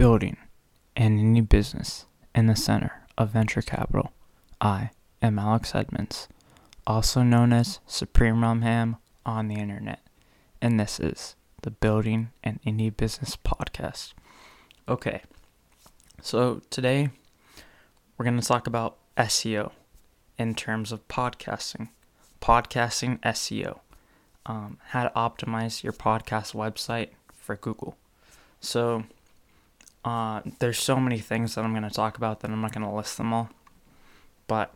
building and any business in the center of venture capital. I am Alex Edmonds, also known as Supreme Rum Ham on the internet, and this is the Building an Indie Business Podcast. Okay, so today we're going to talk about SEO in terms of podcasting, podcasting SEO, um, how to optimize your podcast website for Google. So, uh, there's so many things that I'm going to talk about that I'm not going to list them all. But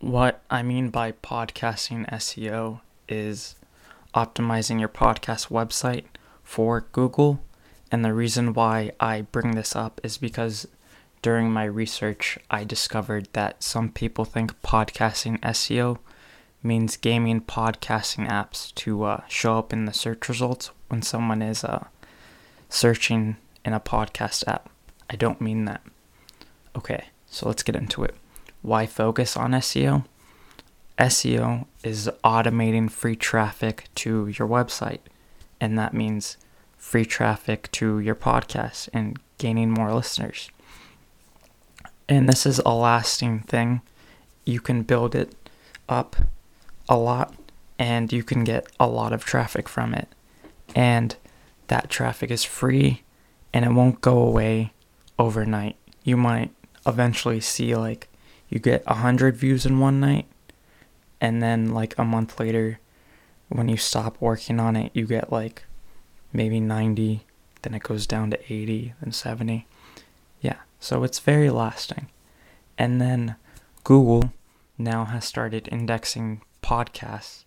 what I mean by podcasting SEO is optimizing your podcast website for Google. And the reason why I bring this up is because during my research, I discovered that some people think podcasting SEO means gaming podcasting apps to uh, show up in the search results when someone is uh, searching in a podcast app. I don't mean that. Okay, so let's get into it. Why focus on SEO? SEO is automating free traffic to your website, and that means free traffic to your podcast and gaining more listeners. And this is a lasting thing. You can build it up a lot and you can get a lot of traffic from it. And that traffic is free and it won't go away overnight. You might eventually see like you get 100 views in one night and then like a month later when you stop working on it you get like maybe 90 then it goes down to 80 then 70 yeah so it's very lasting and then google now has started indexing podcasts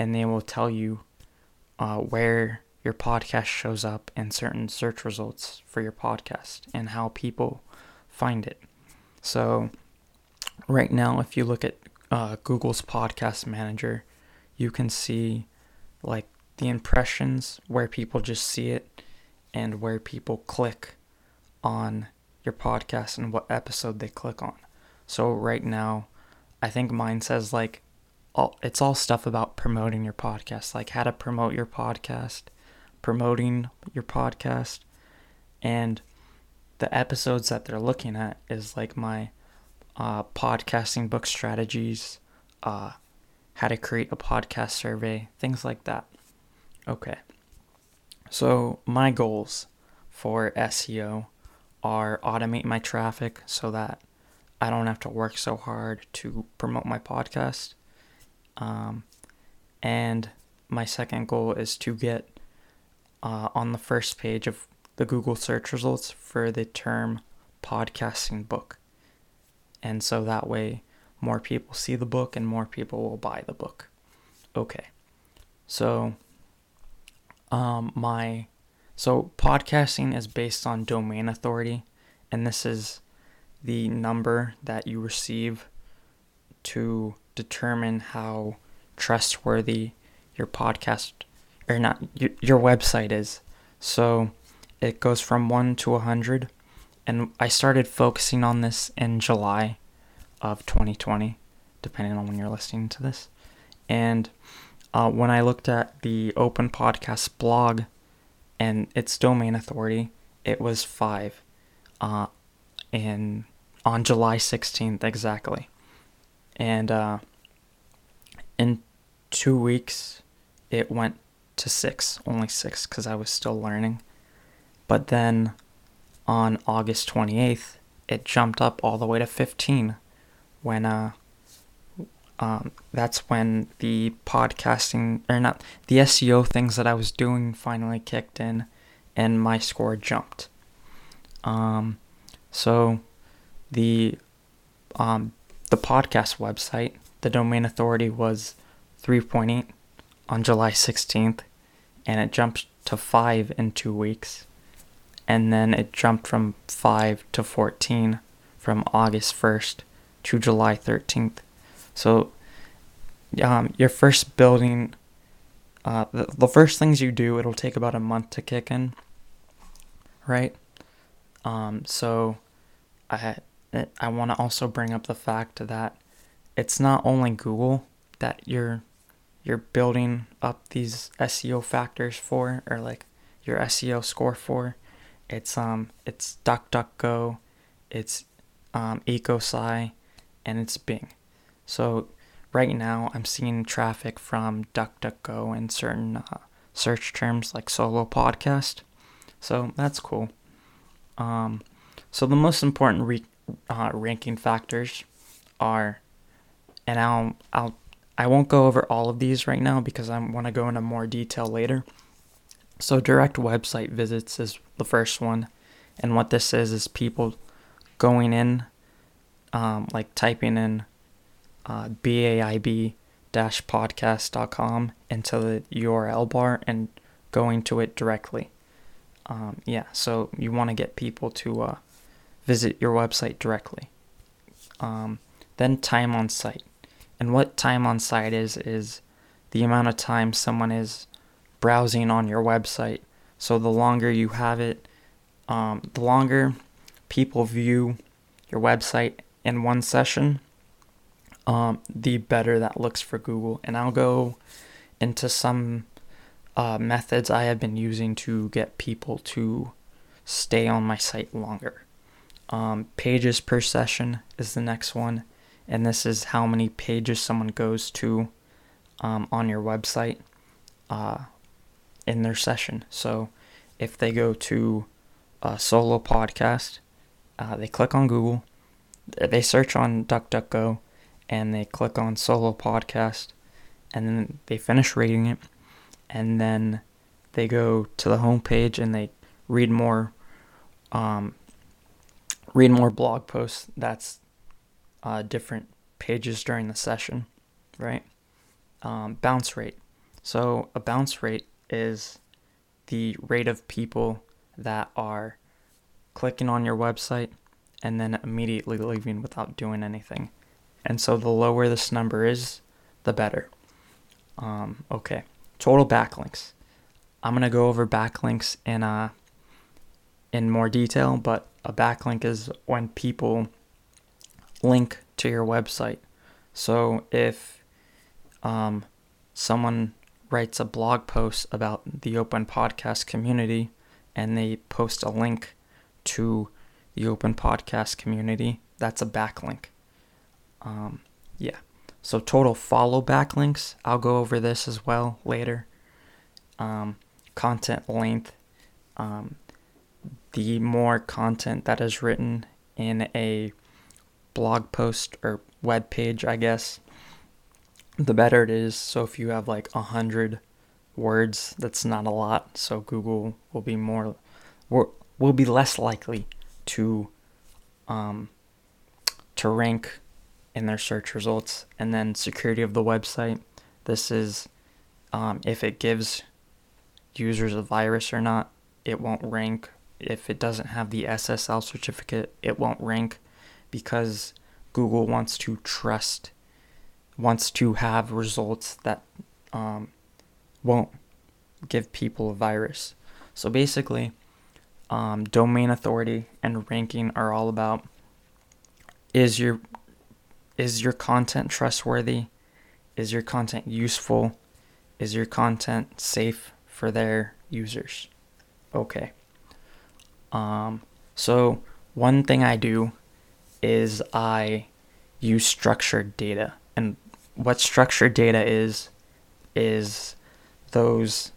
and they will tell you uh, where your podcast shows up in certain search results for your podcast and how people find it. So, right now, if you look at uh, Google's podcast manager, you can see like the impressions where people just see it and where people click on your podcast and what episode they click on. So, right now, I think mine says like all, it's all stuff about promoting your podcast, like how to promote your podcast promoting your podcast. And the episodes that they're looking at is like my uh, podcasting book strategies uh, how to create a podcast survey things like that. Okay. So my goals for seo are automate my traffic so that i don't have to work so hard to promote my podcast. Um, and my second goal is to get uh, on the first page of the Google search results for the term podcasting book. And so that way, more people see the book and more people will buy the book. Okay. So, um, my so podcasting is based on domain authority, and this is the number that you receive to determine how trustworthy your podcast or not your, your website is. So it goes from 1 to 100 and I started focusing on this in July of 2020 depending on when you're listening to this. And uh, when I looked at the Open Podcast blog and its domain authority, it was 5 uh, in on July 16th exactly. And uh, in 2 weeks it went to six, only six, because I was still learning. But then on August 28th, it jumped up all the way to 15 when uh, um, that's when the podcasting or not the SEO things that I was doing finally kicked in and my score jumped. Um, so the um, the podcast website, the domain authority was 3.8 on July 16th, and it jumped to 5 in two weeks. And then it jumped from 5 to 14 from August 1st to July 13th. So, um, your first building, uh, the, the first things you do, it'll take about a month to kick in, right? Um, so, I I want to also bring up the fact that it's not only Google that you're you're building up these SEO factors for, or like your SEO score for, It's um it's DuckDuckGo, it's um, Ecosia, and it's Bing. So right now I'm seeing traffic from DuckDuckGo and certain uh, search terms like solo podcast. So that's cool. Um, so the most important re- uh, ranking factors are, and I'll I'll I won't go over all of these right now because I want to go into more detail later. So direct website visits is the first one, and what this is is people going in, um, like typing in uh, baib podcast.com into the URL bar and going to it directly. Um, yeah, so you want to get people to uh, visit your website directly. Um, then time on site. And what time on site is, is the amount of time someone is browsing on your website. So the longer you have it, um, the longer people view your website in one session, um, the better that looks for Google. And I'll go into some uh, methods I have been using to get people to stay on my site longer. Um, pages per session is the next one, and this is how many pages someone goes to um, on your website uh, in their session. So if they go to a solo podcast, uh, they click on Google, they search on DuckDuckGo, and they click on solo podcast, and then they finish reading it, and then they go to the homepage and they read more um, read more blog posts that's uh, different pages during the session, right? Um, bounce rate. So a bounce rate is the rate of people that are clicking on your website and then immediately leaving without doing anything. And so the lower this number is, the better. Um, okay, total backlinks. I'm gonna go over backlinks in uh in more detail, but a backlink is when people link to your website. So if um, someone writes a blog post about the open podcast community and they post a link to the open podcast community, that's a backlink. Um, yeah. So total follow backlinks, I'll go over this as well later. Um, content length. Um, the more content that is written in a blog post or web page, I guess, the better it is. So if you have like a hundred words, that's not a lot. So Google will be more, will be less likely to, um, to rank in their search results. And then security of the website. This is um, if it gives users a virus or not. It won't rank if it doesn't have the SSL certificate, it won't rank because Google wants to trust, wants to have results that um, won't give people a virus. So basically, um, domain authority and ranking are all about is your is your content trustworthy? Is your content useful? Is your content safe for their users? Okay. Um, so one thing I do is I use structured data, and what structured data is is those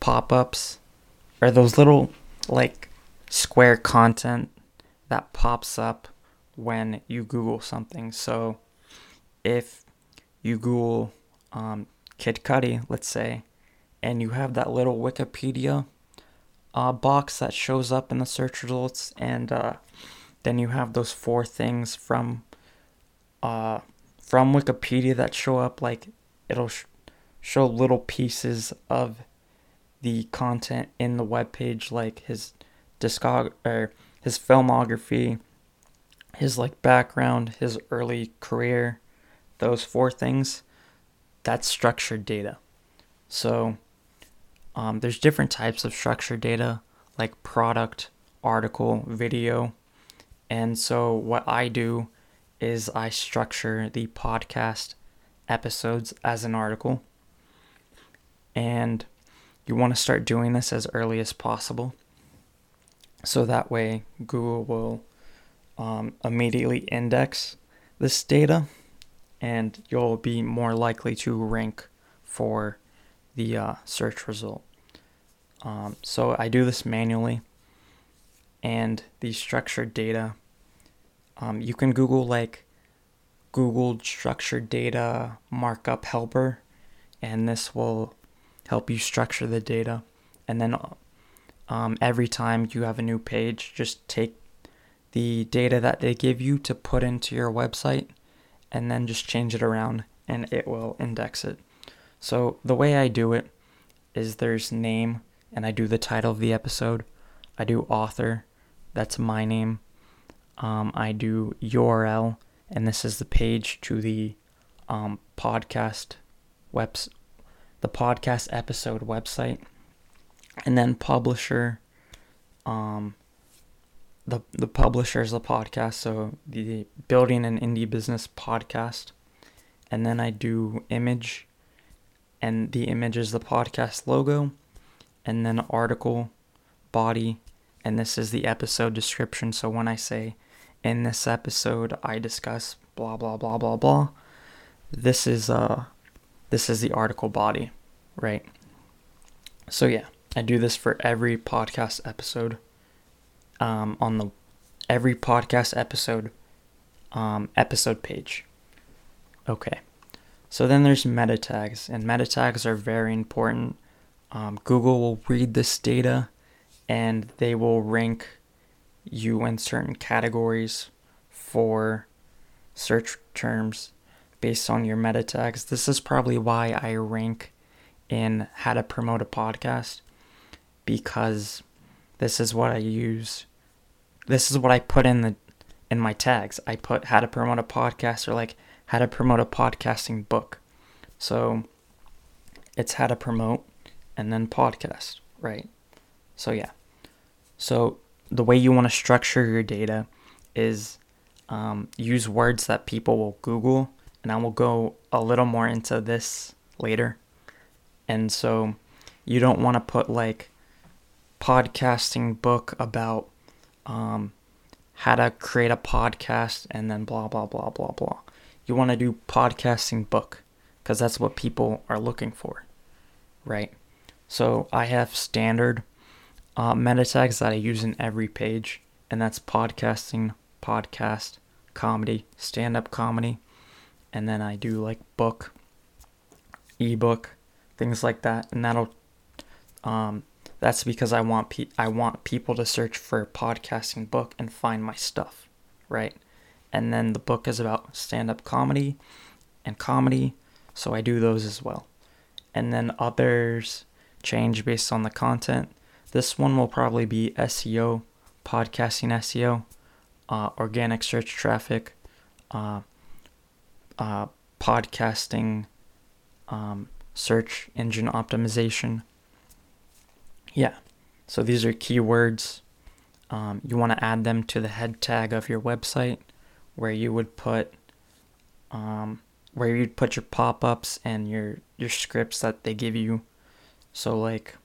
pop-ups or those little like square content that pops up when you Google something. So if you Google um, Kid Cudi, let's say, and you have that little Wikipedia uh, box that shows up in the search results, and uh, then you have those four things from uh, from Wikipedia that show up. Like it'll sh- show little pieces of the content in the web page, like his discog or his filmography, his like background, his early career, those four things. That's structured data. So um, there's different types of structured data like product, article, video. And so what I do is I structure the podcast episodes as an article. And you want to start doing this as early as possible. So that way, Google will um, immediately index this data and you'll be more likely to rank for the uh, search result. Um, so I do this manually, and the structured data, um, you can Google like Google structured data markup helper, and this will help you structure the data. And then um, every time you have a new page, just take the data that they give you to put into your website and then just change it around and it will index it. So the way I do it is there's name and I do the title of the episode. I do author, that's my name. Um, I do URL and this is the page to the um, podcast webs the podcast episode website. And then publisher um, the the publisher is the podcast, so the Building an Indie Business podcast, and then I do image, and the image is the podcast logo, and then article, body, and this is the episode description. So when I say, in this episode I discuss blah blah blah blah blah, this is uh, this is the article body, right? So yeah, I do this for every podcast episode um, on the every podcast episode um, episode page. Okay, so then there's meta tags, and meta tags are very important. Um, Google will read this data, and they will rank you in certain categories for search terms based on your meta tags. This is probably why I rank in how to promote a podcast because this is what I use this is what I put in the in my tags. I put how to promote a podcast or like how to promote a podcasting book. So it's how to promote and then podcast, right? So yeah. So the way you want to structure your data is um, use words that people will Google, and I will go a little more into this later. And so you don't want to put like podcasting book about um, how to create a podcast and then blah blah blah blah blah. You want to do podcasting book because that's what people are looking for, right? So I have standard uh, meta tags that I use in every page, and that's podcasting, podcast, comedy, stand up comedy, and then I do like book, ebook, things like that, and that'll um, that's because I want pe- I want people to search for podcasting book and find my stuff, right? And then the book is about stand-up comedy and comedy, so I do those as well. And then others change based on the content. This one will probably be SEO, podcasting SEO, uh, organic search traffic, uh, uh, podcasting, um, search engine optimization, yeah. So these are keywords. Um, you want to add them to the head tag of your website where you would put um, where you'd put your pop-ups and your your scripts that they give you. So like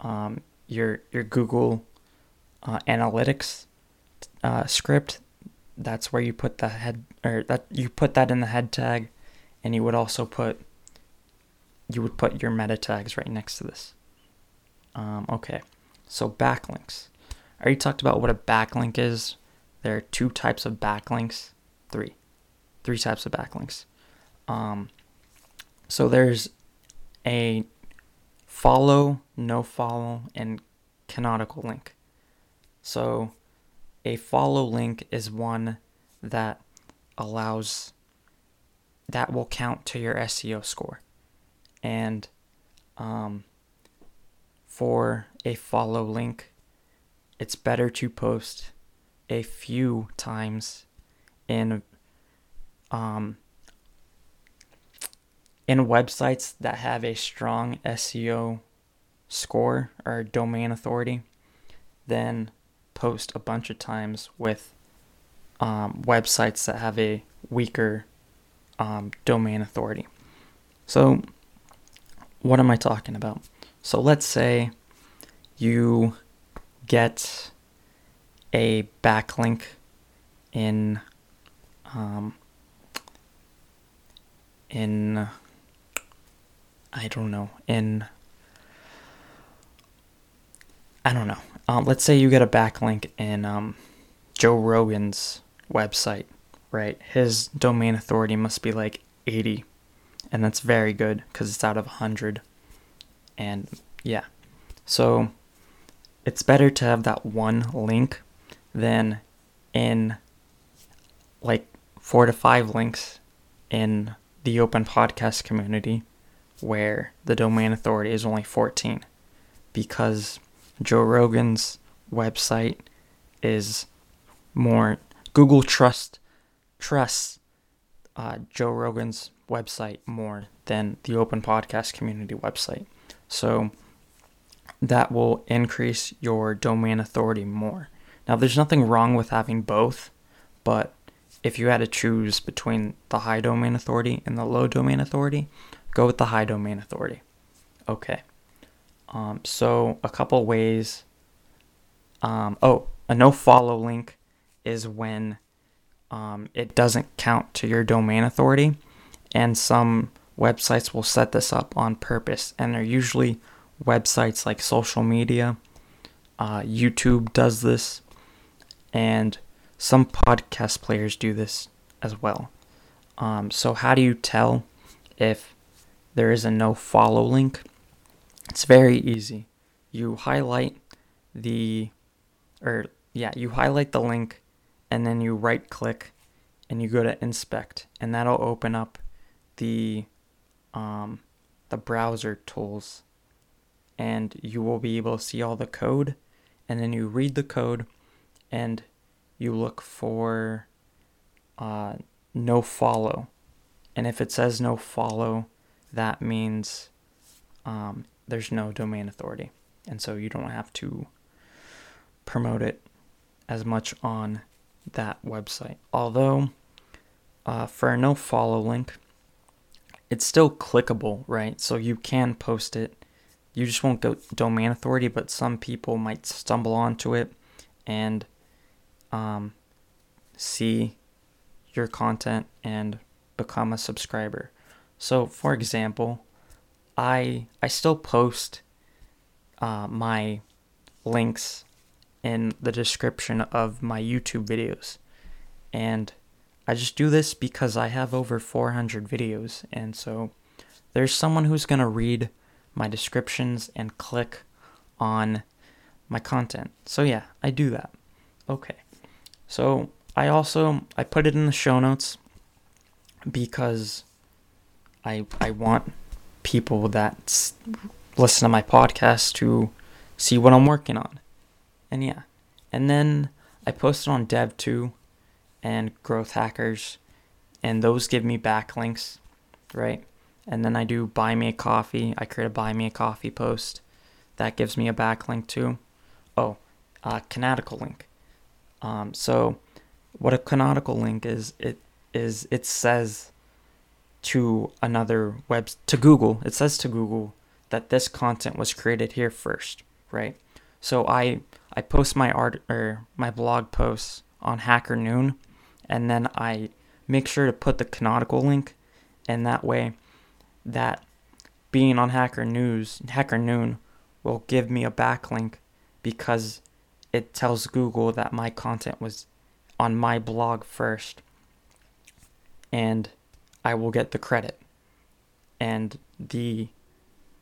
um, your your Google uh, Analytics uh, script, that's where you put the head or that you put that in the head tag, and you would also put you would put your meta tags right next to this. Um, okay, so backlinks. I already talked about what a backlink is. There are two types of backlinks. Three. Three types of backlinks. Um, so there's a follow, no follow, and canonical link. So a follow link is one that allows that will count to your SEO score. And um, for a follow link, it's better to post a few times in um, in websites that have a strong SEO score or domain authority then post a bunch of times with um, websites that have a weaker um, domain authority. So, what am I talking about? So let's say you get a backlink in um, in I don't know in I don't know. Um, let's say you get a backlink in um, Joe Rogan's website, right? His domain authority must be like 80, and that's very good because it's out of 100. And yeah, so it's better to have that one link than in like four to five links in the open podcast community where the domain authority is only 14 because Joe Rogan's website is more Google trust trusts uh, Joe Rogan's website more than the open podcast community website. So that will increase your domain authority more. Now, there's nothing wrong with having both, but if you had to choose between the high domain authority and the low domain authority, go with the high domain authority. Okay. Um, so, a couple ways. Um, oh, a no follow link is when um, it doesn't count to your domain authority. And some websites will set this up on purpose. And they're usually websites like social media. Uh, YouTube does this. And some podcast players do this as well. Um, so, how do you tell if there is a no follow link? It's very easy. You highlight the, or yeah, you highlight the link and then you right click and you go to inspect and that'll open up the um, the browser tools and you will be able to see all the code and then you read the code and you look for uh, no follow and if it says no follow that means um, there's no domain authority and so you don't have to promote it as much on that website although uh, for a no follow link it's still clickable, right? So you can post it. You just won't go domain authority, but some people might stumble onto it and um, see your content and become a subscriber. So, for example, I I still post uh, my links in the description of my YouTube videos, and I just do this because I have over 400 videos, and so there's someone who's to read my descriptions and click on my content. So yeah, I do that. Okay. So I also I put it in the show notes because I I want people that listen to my podcast to see what I'm working on. And yeah. And then I posted on Dev.to and growth hackers, and those give me backlinks, right? And then I do buy me a coffee. I create a buy me a coffee post that gives me a backlink too. Oh, uh, canonical link. Um, so what a canonical link is, it is it says to another web to Google. It says to Google that this content was created here first, right? So I I post my art or my blog posts on Hacker Noon and then I make sure to put the canonical link, and that way, that being on Hacker News, Hacker Noon, will give me a backlink because it tells Google that my content was on my blog first, and I will get the credit and the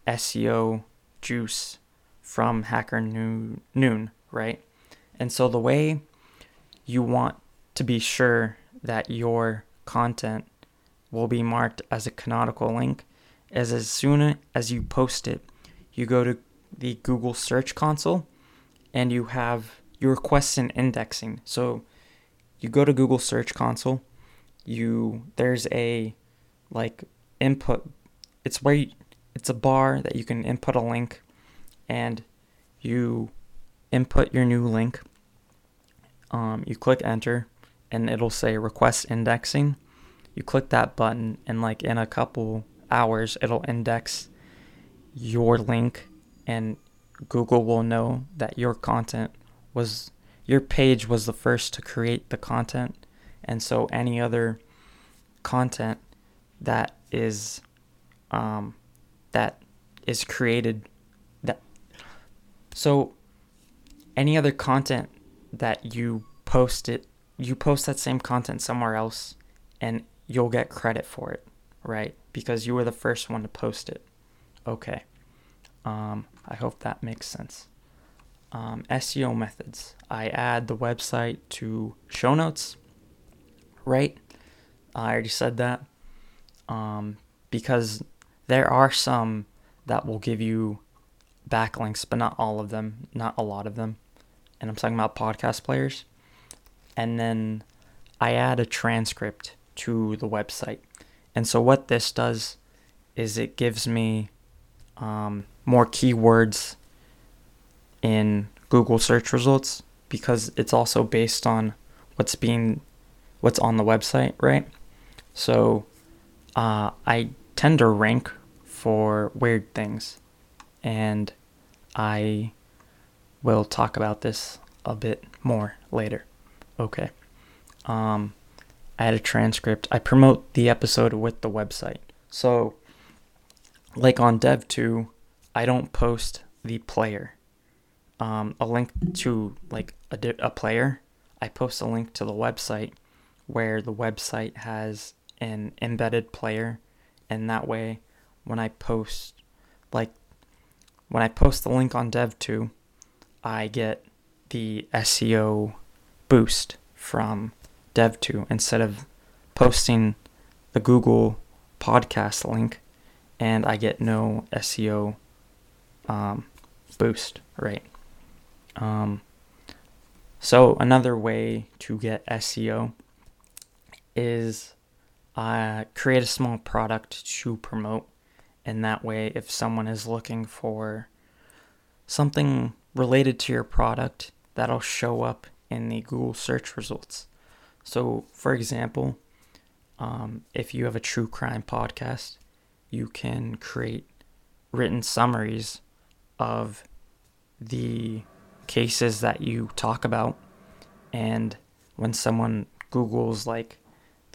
SEO juice from Hacker Noon, right? And so the way you want to be sure that your content will be marked as a canonical link is as soon as you post it, you go to the Google Search Console and you have you request an indexing. So you go to Google Search Console, you there's a like input it's where you, it's a bar that you can input a link and you input your new link. Um, you click enter and it'll say request indexing. You click that button, and like in a couple hours, it'll index your link, and Google will know that your content was your page was the first to create the content, and so any other content that is um, that is created that so any other content that you post it you post that same content somewhere else and you'll get credit for it right? Because you were the first one to post it. Okay. Um, i hope that makes sense. Um, seo methods. I add the website to show notes right i already said that um, because there are some that will give you backlinks, but not all of them, not a lot of them. And I'm talking about podcast players. And then I add a transcript to the website. And so what this does is it gives me um, more keywords in Google search results because it's also based on what's being what's on the website, right? So uh, I tend to rank for weird things, and I will talk about this a bit more later. Okay. Um, I had a transcript. I promote the episode with the website. So, like on Dev.to, I don't post the player. Um, a link to like a, a player. I post a link to the website where the website has an embedded player and that way when I post like when I post the link on Dev.to I get the SEO boost from Dev.to instead of posting the Google podcast link and I get no SEO um, boost, right? Um, so another way to get SEO is uh, create a small product to promote. And that way, if someone is looking for something related to your product, that'll show up in the Google search results. So, for example, um, if you have a true crime podcast, you can create written summaries of the cases that you talk about. And when someone Googles like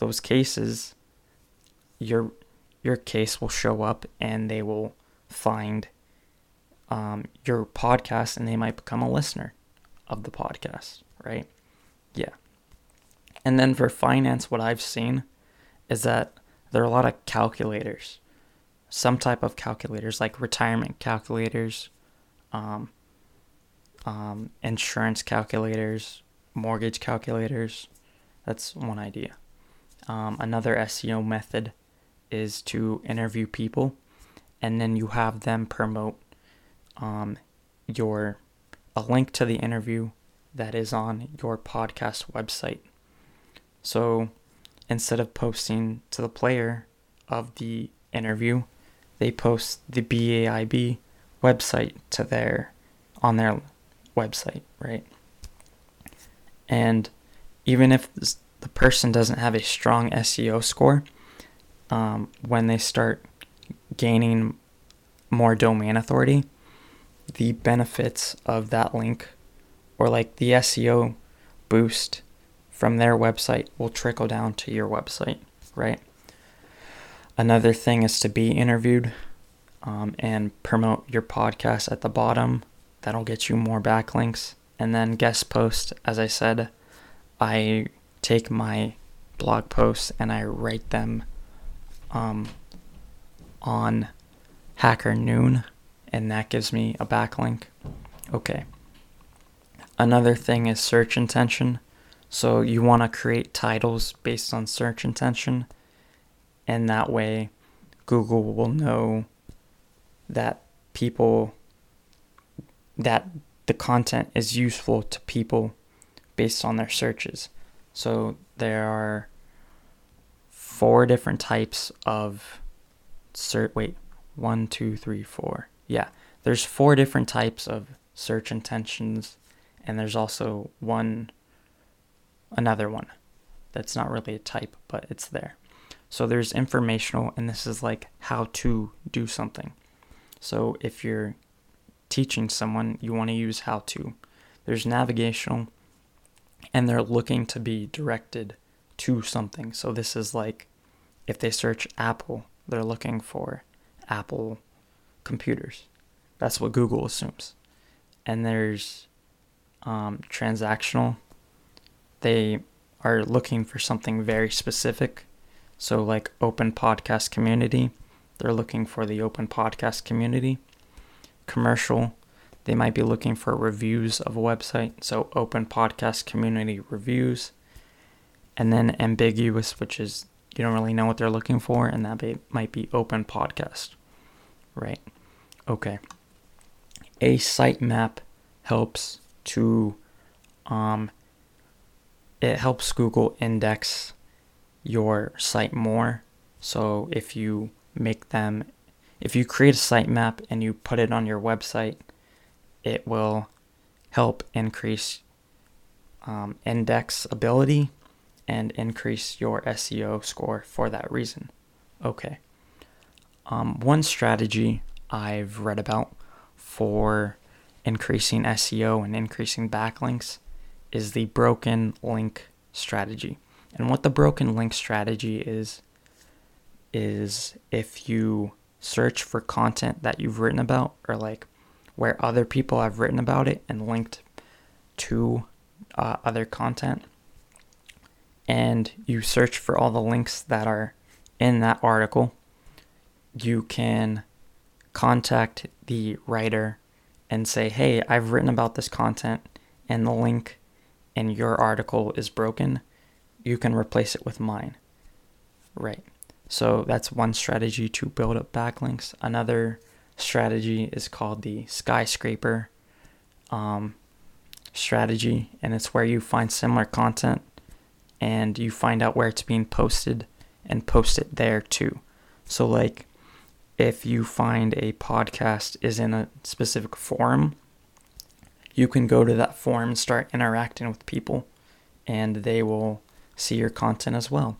those cases, your your case will show up and they will find um, your podcast and they might become a listener of the podcast, right? Yeah. And then for finance, what I've seen is that there are a lot of calculators, some type of calculators like retirement calculators, um, um, insurance calculators, mortgage calculators. That's one idea. Um, another SEO method is to interview people and then you have them promote um, your a link to the interview that is on your podcast website. So instead of posting to the player of the interview, they post the BAIB website to their on their website, right? And even if the person doesn't have a strong SEO score, um, when they start gaining more domain authority, the benefits of that link or like the SEO boost from their website will trickle down to your website, right? Another thing is to be interviewed um, and promote your podcast at the bottom. That'll get you more backlinks. And then guest post, as I said, I take my blog posts and I write them um, on Hacker Noon, and that gives me a backlink. Okay. Another thing is search intention. So you want to create titles based on search intention, and that way Google will know that people that the content is useful to people based on their searches. So there are four different types of search. Wait, one, two, three, four. Yeah, there's four different types of search intentions, and there's also one, another one that's not really a type, but it's there. So there's informational, and this is like how to do something. So if you're teaching someone, you want to use how to. There's navigational, and they're looking to be directed to something. So this is like if they search Apple, they're looking for Apple computers. That's what Google assumes. And there's um, transactional. They are looking for something very specific. So, like open podcast community, they're looking for the open podcast community. Commercial, they might be looking for reviews of a website. So, open podcast community reviews. And then ambiguous, which is you don't really know what they're looking for, and that be, might be open podcast. Right. Okay. A sitemap helps to um, it helps Google index your site more. So if you make them, if you create a sitemap and you put it on your website, it will help increase um, index ability and increase your SEO score for that reason. Okay. Um, one strategy I've read about for increasing SEO and increasing backlinks is the broken link strategy. And what the broken link strategy is, is if you search for content that you've written about or like where other people have written about it and linked to uh, other content, and you search for all the links that are in that article, you can contact the writer and say, hey, I've written about this content and the link in your article is broken, you can replace it with mine. Right. So that's one strategy to build up backlinks. Another strategy is called the skyscraper um, strategy, and it's where you find similar content and you find out where it's being posted and post it there too. So, like, if you find a podcast is in a specific forum, you can go to that forum and start interacting with people, and they will see your content as well.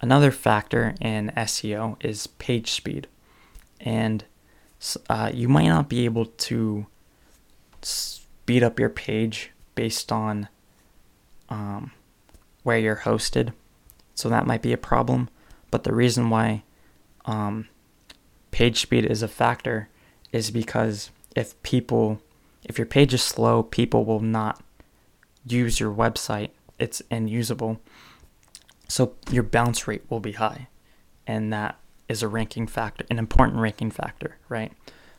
Another factor in SEO is page speed, and uh, you might not be able to speed up your page based on um, where you're hosted, so that might be a problem. But the reason why um, page speed is a factor is because if people if your page is slow people will not use your website. It's unusable. So your bounce rate will be high. And that is a ranking factor an important ranking factor right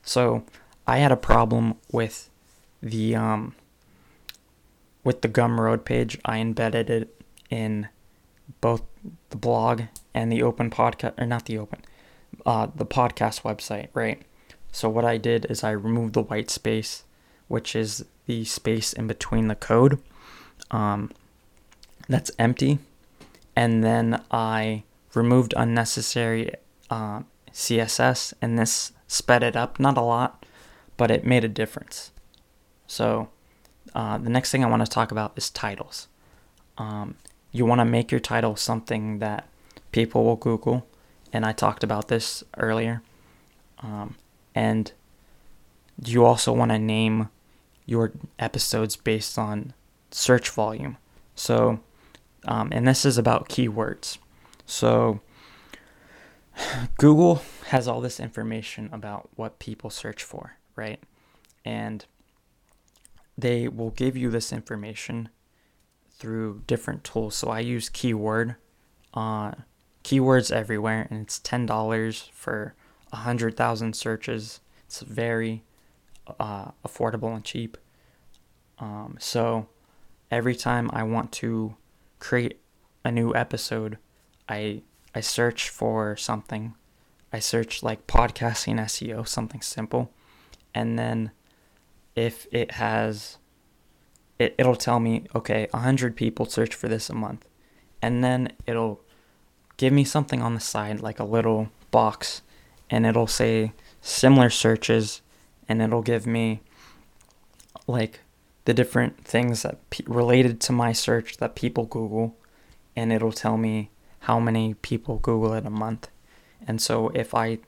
so i had a problem with the um with the gumroad page i embedded it in both the blog and the open podcast or not the open uh, the podcast website, right? So what I did is I removed the white space, which is the space in between the code. Um, that's empty, and then I removed unnecessary uh, CSS, and this sped it up, not a lot, but it made a difference. So uh, the next thing I want to talk about is titles. Um, you want to make your title something that people will Google and I talked about this earlier. Um, and you also want to name your episodes based on search volume. So, um, and this is about keywords. So, Google has all this information about what people search for, right? And they will give you this information through different tools. So I use Keyword uh, keywords everywhere, and it's ten dollars for a hundred thousand searches. It's very uh, affordable and cheap. Um, so every time I want to create a new episode, I I search for something. I search like podcasting SEO, something simple, and then if it has it, it'll tell me okay 100 people search for this a month and then it'll give me something on the side, like a little box, and it'll say similar searches, and it'll give me like the different things that related to my search that people Google, and it'll tell me how many people Google it a month. And so if I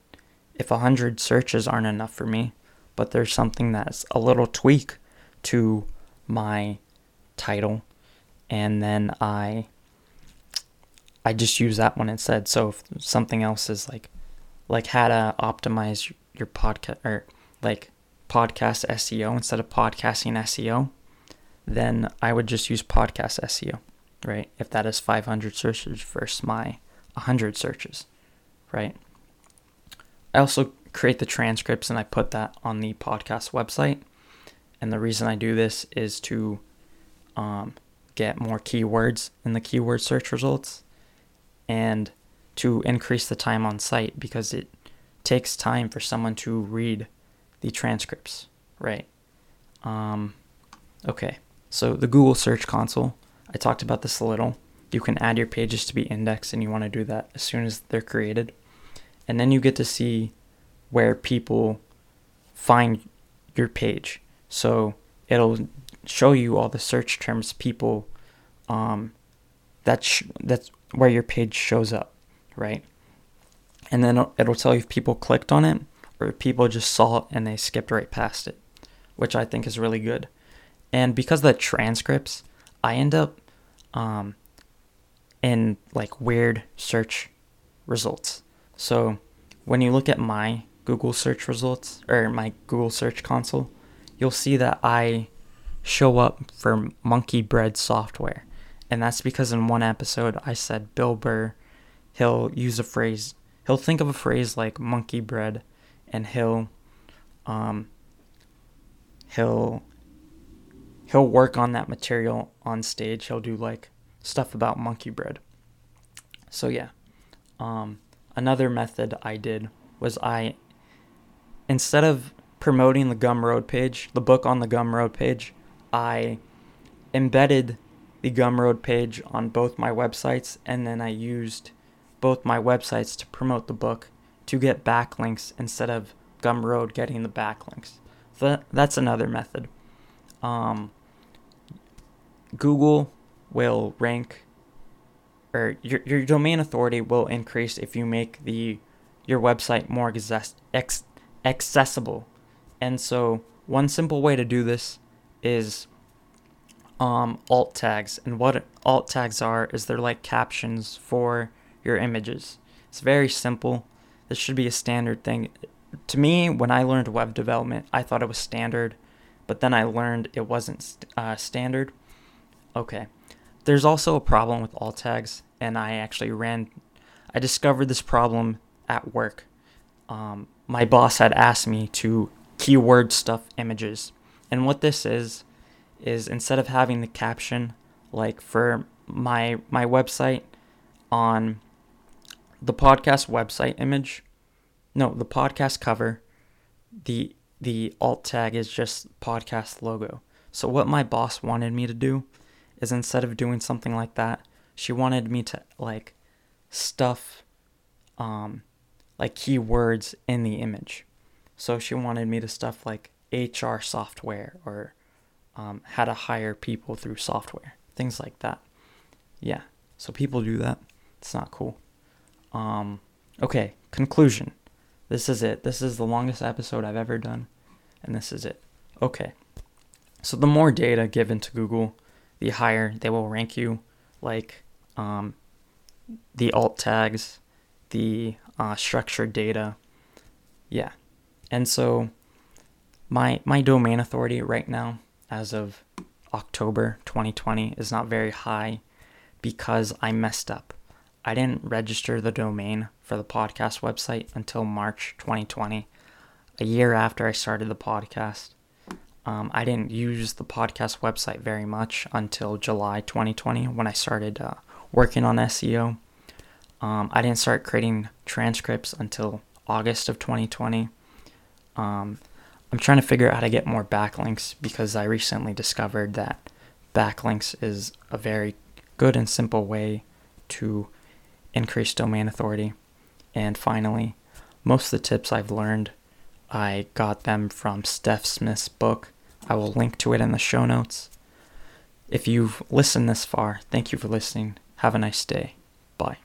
if a hundred searches aren't enough for me, but there's something that's a little tweak to my title, and then I I just use that one instead. So if something else is like like how to optimize your podcast or like podcast SEO instead of podcasting SEO, then I would just use podcast SEO, right? If that is 500 searches versus my 100 searches, right? I also create the transcripts and I put that on the podcast website. And the reason I do this is to um, get more keywords in the keyword search results and to increase the time on site because it takes time for someone to read the transcripts, right? Um, okay, so the Google Search Console, I talked about this a little. You can add your pages to be indexed, and you want to do that as soon as they're created. And then you get to see where people find your page. So it'll show you all the search terms people um, that sh- that's where your page shows up, right? And then it'll tell you if people clicked on it or if people just saw it and they skipped right past it, which I think is really good. And because of the transcripts, I end up um, and like weird search results. So when you look at my Google search results or my Google search console, you'll see that I show up for monkey bread software. And that's because in one episode I said Bill Burr, he'll use a phrase, he'll think of a phrase like monkey bread and he'll um he'll he'll work on that material on stage. He'll do like stuff about monkey bread. So yeah. Um another method I did was I instead of promoting the Gumroad page, the book on the Gumroad page, I embedded the Gumroad page on both my websites, and then I used both my websites to promote the book to get backlinks instead of Gumroad getting the backlinks. So that's another method. Um, Google will rank, or your, your domain authority will increase if you make the your website more ex, accessible. And so, one simple way to do this is um, alt tags. And what alt tags are is they're like captions for your images. It's very simple. This should be a standard thing. To me, when I learned web development, I thought it was standard, but then I learned it wasn't uh, standard. Okay. There's also a problem with alt tags, and I actually ran, I discovered this problem at work. Um, my boss had asked me to keyword stuff images. And what this is, is instead of having the caption like for my my website on the podcast website image no the podcast cover the the alt tag is just podcast logo so what my boss wanted me to do is instead of doing something like that she wanted me to like stuff um like keywords in the image so she wanted me to stuff like hr software or um, how to hire people through software, things like that. Yeah, so people do that. It's not cool. Um, okay, conclusion. This is it. This is the longest episode I've ever done, and this is it. Okay, so the more data given to Google, the higher they will rank you. Like um, the alt tags, the uh, structured data. Yeah, and so my my domain authority right now as of October 2020 is not very high because I messed up. I didn't register the domain for the podcast website until March 2020, a year after I started the podcast. Um, I didn't use the podcast website very much until July 2020 when I started uh, working on SEO. Um, I didn't start creating transcripts until August of 2020. Um, I'm trying to figure out how to get more backlinks because I recently discovered that backlinks is a very good and simple way to increase domain authority. And finally, most of the tips I've learned, I got them from Steph Smith's book. I will link to it in the show notes. If you've listened this far, thank you for listening. Have a nice day. Bye.